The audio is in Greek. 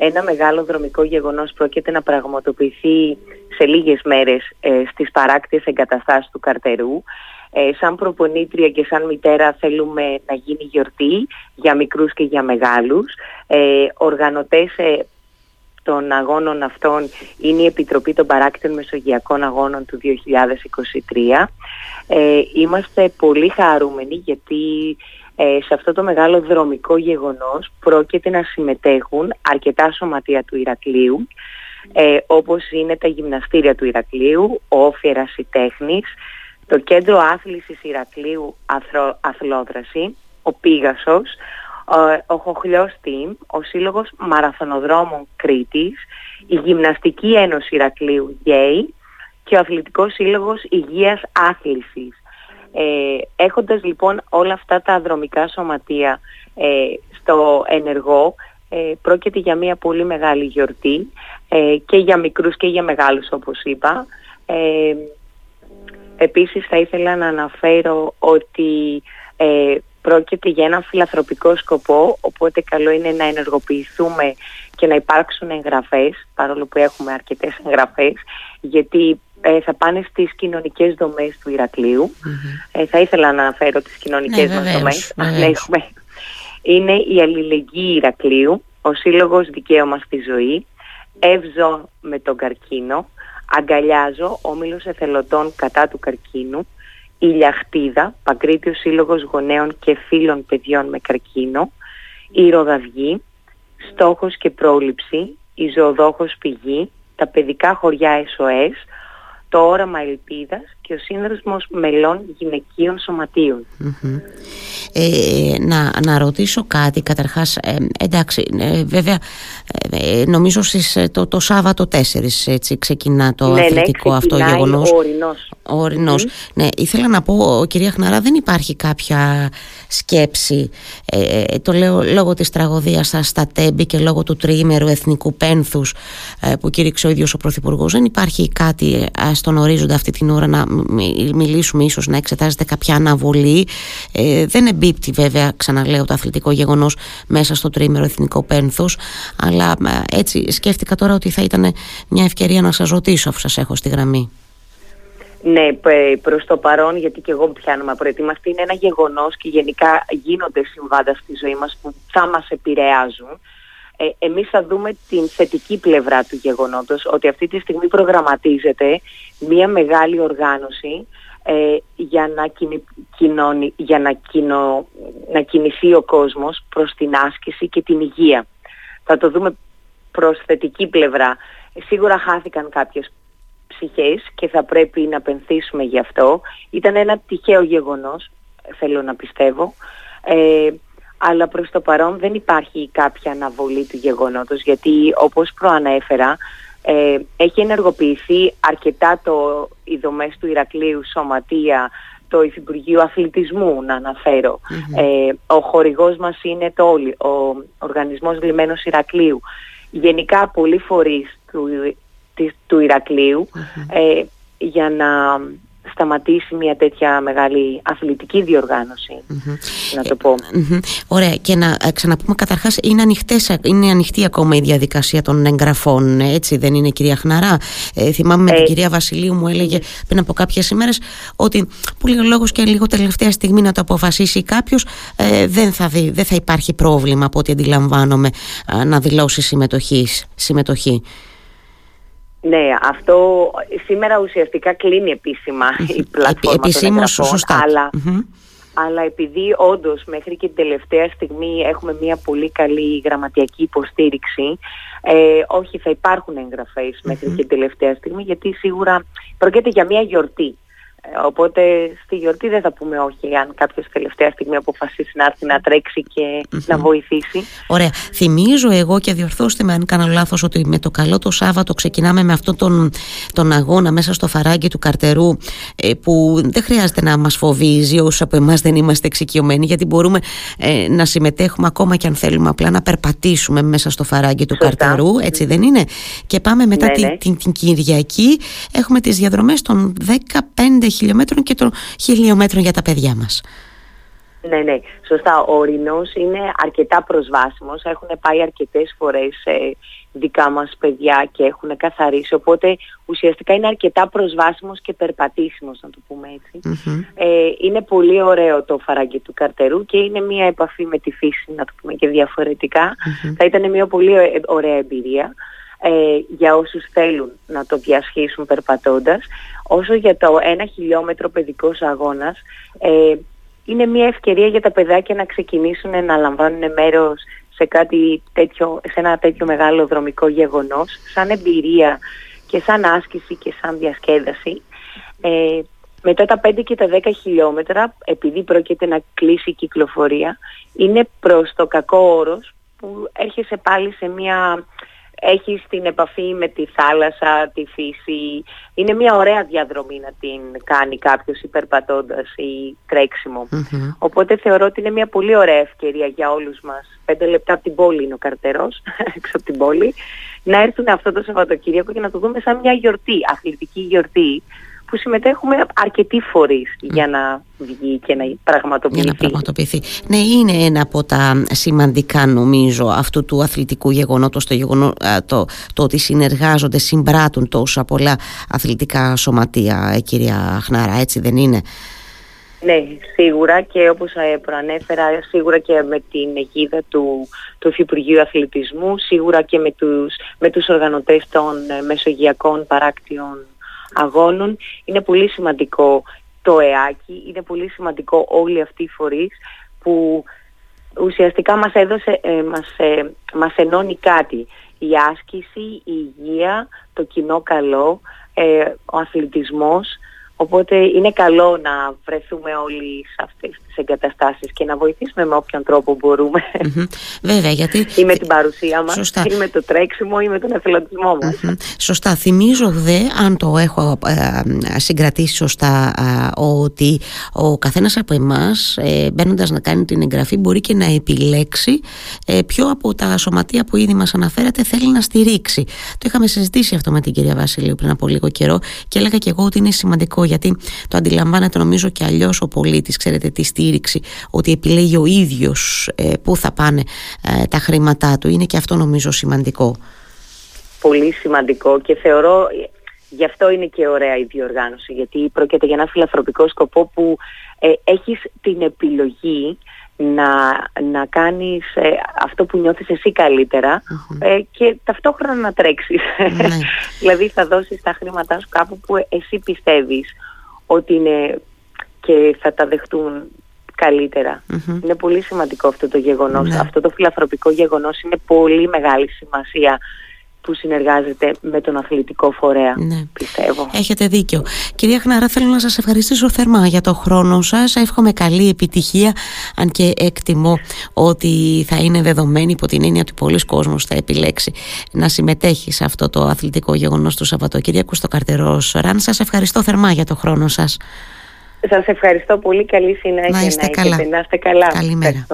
ένα μεγάλο δρομικό γεγονός πρόκειται να πραγματοποιηθεί σε λίγες μέρες ε, στις παράκτιες εγκαταστάσεις του Καρτερού. Ε, σαν προπονήτρια και σαν μητέρα θέλουμε να γίνει γιορτή για μικρούς και για μεγάλους. Ε, οργανωτές ε, των αγώνων αυτών είναι η Επιτροπή των Παράκτων Μεσογειακών Αγώνων του 2023. Ε, είμαστε πολύ χαρούμενοι γιατί ε, σε αυτό το μεγάλο δρομικό γεγονός πρόκειται να συμμετέχουν αρκετά σωματεία του Ηρακλείου ε, όπως είναι τα γυμναστήρια του Ηρακλείου, ο Όφιερας Τέχνης, το Κέντρο Άθλησης Ηρακλείου Αθλόδραση, ο Πίγασος, ο Χοχλιός Τιμ, ο Σύλλογος Μαραθωνοδρόμων Κρήτης, η Γυμναστική Ένωση Ηρακλείου ΓΕΙ και ο Αθλητικός Σύλλογος Υγείας Άθλησης. Ε, έχοντας λοιπόν όλα αυτά τα δρομικά σωματεία ε, στο ενεργό, ε, πρόκειται για μια πολύ μεγάλη γιορτή ε, και για μικρούς και για μεγάλους όπως είπα. Ε, επίσης θα ήθελα να αναφέρω ότι ε, πρόκειται για ένα φιλαθροπικό σκοπό, οπότε καλό είναι να ενεργοποιηθούμε και να υπάρξουν εγγραφές, παρόλο που έχουμε αρκετές εγγραφές, γιατί ε, θα πάνε στις κοινωνικές δομές του ηρακλειου Ε, θα ήθελα να αναφέρω τις κοινωνικές ναι, μας δομές. έχουμε. Είναι η Αλληλεγγύη Ηρακλείου, ο Σύλλογος Δικαίωμα στη Ζωή, Εύζω με τον καρκίνο, Αγκαλιάζω, Όμιλος Εθελοντών κατά του καρκίνου, η Λιαχτίδα, Παγκρίτιος Σύλλογος Γονέων και Φίλων Παιδιών με Καρκίνο, η Ροδαυγή, Στόχος και Πρόληψη, η Ζωοδόχος Πηγή, τα παιδικά χωριά SOS, το όραμα ελπίδας και ο σύνδεσμος μελών γυναικείων Ε, να, να ρωτήσω κάτι καταρχάς ε, εντάξει ε, βέβαια ε, νομίζω στις, το, το Σάββατο 4 έτσι, ξεκινά το ναι, ναι αθλητικό ναι, αυτό γεγονός ο ορεινός. Ο ορεινός. Ναι, ήθελα να πω κυρία Χναρά δεν υπάρχει κάποια σκέψη ε, το λέω λόγω της τραγωδίας στα Τέμπη και λόγω του τριήμερου εθνικού πένθους που κήρυξε ο ίδιος ο Πρωθυπουργός δεν υπάρχει κάτι στον ορίζοντα αυτή την ώρα να μιλήσουμε ίσως να εξετάζεται κάποια αναβολή. Ε, δεν εμπίπτει βέβαια ξαναλέω το αθλητικό γεγονός μέσα στο τρίμερο εθνικό πένθος αλλά ε, έτσι σκέφτηκα τώρα ότι θα ήταν μια ευκαιρία να σας ρωτήσω αφού σας έχω στη γραμμή. Ναι, προς το παρόν, γιατί και εγώ πιάνομαι προετοίμαστη, είναι ένα γεγονός και γενικά γίνονται συμβάντα στη ζωή μας που θα μας επηρεάζουν ε, εμείς θα δούμε την θετική πλευρά του γεγονότος ότι αυτή τη στιγμή προγραμματίζεται μια μεγάλη οργάνωση ε, για, να, κοινωνι, για να, κοινο, να κινηθεί ο κόσμος προς την άσκηση και την υγεία. Θα το δούμε προς θετική πλευρά. Ε, σίγουρα χάθηκαν κάποιες ψυχές και θα πρέπει να πενθήσουμε γι' αυτό. Ήταν ένα τυχαίο γεγονός, θέλω να πιστεύω. Ε, αλλά προς το παρόν δεν υπάρχει κάποια αναβολή του γεγονότος γιατί όπως προανέφερα ε, έχει ενεργοποιηθεί αρκετά το, οι δομές του Ηρακλείου Σωματεία, το Υφυπουργείο Αθλητισμού να αναφερω Ε, ο χορηγός μας είναι το όλοι, ο Οργανισμός Λιμένος Ηρακλείου. Γενικά πολλοί φορείς του, του ηρακλειου ε, για να σταματήσει μια τέτοια μεγάλη αθλητική να το πω. Ωραία. Και να ε, ξαναπούμε καταρχάς είναι, ανοιχτές, είναι ανοιχτή ακόμα η διαδικασία των εγγραφών έτσι δεν είναι κυρία Χναρά; Ε, θυμάμαι με την ε, κυρία Βασιλείου μου έλεγε πριν από κάποιες ημέρες ότι που λέει ο λόγος και λίγο τελευταία στιγμή να το αποφασίσει κάποιος ε, δεν, θα δει, δεν θα υπάρχει πρόβλημα από ό,τι αντιλαμβάνομαι να δηλώσει συμμετοχή ναι, αυτό σήμερα ουσιαστικά κλείνει επίσημα η πλατφόρμα Επισήμως, των σωστά. Αλλά, αλλά επειδή όντως μέχρι και την τελευταία στιγμή έχουμε μια πολύ καλή γραμματιακή υποστήριξη, ε, όχι θα υπάρχουν εγγραφές μέχρι και την τελευταία στιγμή γιατί σίγουρα πρόκειται για μια γιορτή. Ε, οπότε στη γιορτή δεν θα πούμε όχι αν κάποιος τελευταία στιγμή αποφασίσει να έρθει να τρέξει και να βοηθήσει. Ωραία. Θυμίζω εγώ και διορθώστε με αν κάνω λάθος ότι με το καλό το Σάββατο ξεκινάμε με αυτόν τον, τον αγώνα μέσα στο φαράγγι του καρτερού ε, που δεν χρειάζεται να μας φοβίζει όσου από εμάς δεν είμαστε εξοικειωμένοι γιατί μπορούμε ε, να συμμετέχουμε ακόμα και αν θέλουμε απλά να περπατήσουμε μέσα στο φαράγγι του καρτερού. Έτσι δεν είναι; Και πάμε μετά ναι, την, ναι. την, την Κυριακή. Έχουμε τις διαδρομές των 15 χιλιόμετρων και των χιλιόμετρων για τα παιδιά μας. Ναι, ναι, σωστά. Ο ορεινός είναι αρκετά προσβάσιμος. Έχουν πάει αρκετές φορές ε, δικά μας παιδιά και έχουν καθαρίσει. Οπότε ουσιαστικά είναι αρκετά προσβάσιμος και περπατήσιμος, να το πούμε Ε, είναι πολύ ωραίο το φαράγγι του καρτερού και είναι μια επαφή με τη φύση, να το πούμε και διαφορετικα Θα ήταν μια πολύ ωραία εμπειρία ε, για όσους θέλουν να το διασχίσουν περπατώντας. Όσο για το ένα χιλιόμετρο παιδικός αγώνας, ε, είναι μια ευκαιρία για τα παιδάκια να ξεκινήσουν να λαμβάνουν μέρος σε, κάτι τέτοιο, σε ένα τέτοιο μεγάλο δρομικό γεγονός, σαν εμπειρία και σαν άσκηση και σαν διασκέδαση. Ε, μετά τα 5 και τα 10 χιλιόμετρα, επειδή πρόκειται να κλείσει η κυκλοφορία, είναι προς το κακό όρος που έρχεσαι πάλι σε μια έχει την επαφή με τη θάλασσα, τη φύση. Είναι μια ωραία διαδρομή να την κάνει κάποιος υπερπατώντας ή τρεξιμο Οπότε θεωρώ ότι είναι μια πολύ ωραία ευκαιρία για όλους μας. Πέντε λεπτά από την πόλη είναι ο καρτερός, έξω από την πόλη, να έρθουν αυτό το Σαββατοκύριακο και να το δούμε σαν μια γιορτή, αθλητική γιορτή, που συμμετέχουμε αρκετοί φορείς για να βγει και να πραγματοποιηθεί. Για να πραγματοποιηθεί. Ναι, είναι ένα από τα σημαντικά νομίζω αυτού του αθλητικού γεγονότος το, γεγονό, το, το ότι συνεργάζονται, συμπράττουν τόσα πολλά αθλητικά σωματεία, ε, κυρία Χνάρα, έτσι δεν είναι; Ναι, σίγουρα και όπως ε, προανέφερα, σίγουρα και με την αιγίδα του, του Υφυπουργείου Αθλητισμού, σίγουρα και με τους, με τους οργανωτές των ε, μεσογειακών παράκτιων αγώνων. Είναι πολύ σημαντικό το ΕΑΚΙ, είναι πολύ σημαντικό όλοι αυτοί οι φορείς που ουσιαστικά μας έδωσε, ε, μας, ε, μας ενώνει κάτι. Η άσκηση, η υγεία, το κοινό καλό, ε, ο αθλητισμός, Οπότε είναι καλό να βρεθούμε όλοι σε αυτές τις εγκαταστάσεις και να βοηθήσουμε με όποιον τρόπο Βέβαια, γιατί... ή με την παρουσία μας, Σωστά. ή με το τρέξιμο, ή με τον εθελοντισμό μας. Σωστά. Θυμίζω δε, αν το έχω ε, συγκρατήσει σωστά, ε, ότι ο καθένας από εμάς, ε, μπαίνοντας να κάνει την εγγραφή, μπορεί και να επιλέξει ε, ποιο από τα σωματεία που ήδη μας αναφέρατε θέλει να στηρίξει. Το είχαμε συζητήσει αυτό με την κυρία Βασιλείου πριν από λίγο καιρό και έλεγα και εγώ ότι είναι σημαντικό γιατί το αντιλαμβάνεται νομίζω και αλλιώς ο πολίτης, ξέρετε, τη στήριξη, ότι επιλέγει ο ίδιος ε, πού θα πάνε ε, τα χρήματά του. Είναι και αυτό νομίζω σημαντικό. Πολύ σημαντικό και θεωρώ Γι' αυτό είναι και ωραία η διοργάνωση, γιατί πρόκειται για ένα φιλανθρωπικό σκοπό που ε, έχεις την επιλογή να, να κάνεις ε, αυτό που νιώθεις εσύ ε, και ταυτόχρονα να τρέξεις. Ναι. δηλαδή θα δώσεις τα χρήματά σου κάπου που εσύ πιστεύεις ότι είναι και θα τα δεχτούν καλυτερα Είναι πολύ σημαντικό αυτό το γεγονός. Ναι. Αυτό το φιλανθρωπικό γεγονός είναι πολύ μεγάλη σημασία που συνεργάζεται με τον αθλητικό φορέα, ναι. πιστεύω. Έχετε δίκιο. Κυρία Χναρά, θέλω να σας ευχαριστήσω θερμά για το χρόνο σας. Εύχομαι καλή επιτυχία, αν και εκτιμώ ότι θα είναι δεδομένη υπό την έννοια ότι πολλοί κόσμος θα επιλέξει να συμμετέχει σε αυτό το αθλητικό γεγονός του Σαββατοκύριακου στο Καρτερό Σοράν. Σας ευχαριστώ θερμά για το χρόνο σας. Σας ευχαριστώ πολύ. Καλή συνέχεια. Να είστε καλά. Να είστε καλά. Καλημέρα.